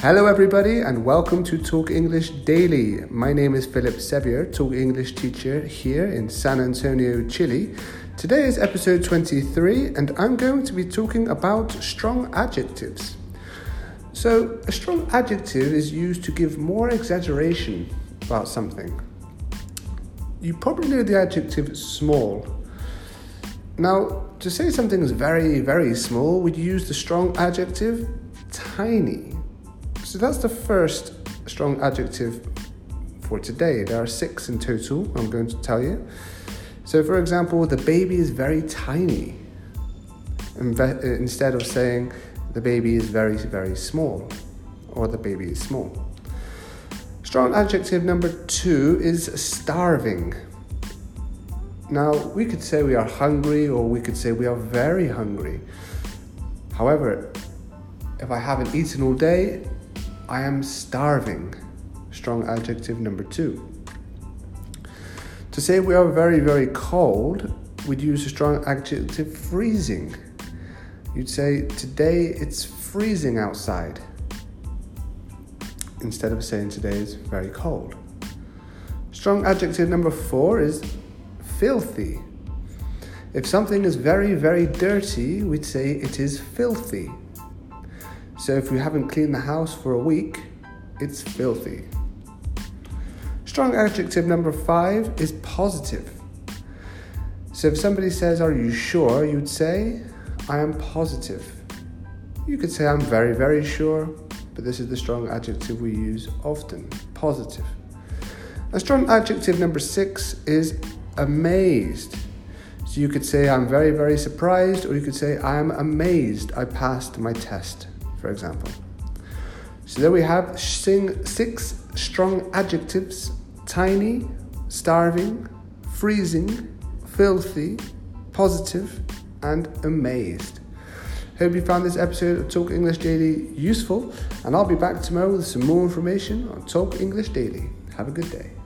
Hello, everybody, and welcome to Talk English Daily. My name is Philip Sevier, Talk English teacher here in San Antonio, Chile. Today is episode 23, and I'm going to be talking about strong adjectives. So, a strong adjective is used to give more exaggeration about something. You probably know the adjective small. Now, to say something is very, very small, we'd use the strong adjective tiny. So that's the first strong adjective for today. There are six in total, I'm going to tell you. So, for example, the baby is very tiny. Uh, instead of saying the baby is very, very small, or the baby is small. Strong adjective number two is starving. Now, we could say we are hungry, or we could say we are very hungry. However, if I haven't eaten all day, I am starving. Strong adjective number two. To say we are very, very cold, we'd use a strong adjective freezing. You'd say, Today it's freezing outside. Instead of saying today is very cold. Strong adjective number four is filthy. If something is very, very dirty, we'd say it is filthy. So if you haven't cleaned the house for a week, it's filthy. Strong adjective number five is positive. So if somebody says, Are you sure? you'd say, I am positive. You could say, I'm very, very sure, but this is the strong adjective we use often positive. A strong adjective number six is amazed. So you could say, I'm very, very surprised, or you could say, I am amazed I passed my test, for example. So there we have six strong adjectives tiny, starving, freezing, filthy, positive, and amazed. Hope you found this episode of Talk English Daily useful, and I'll be back tomorrow with some more information on Talk English Daily. Have a good day.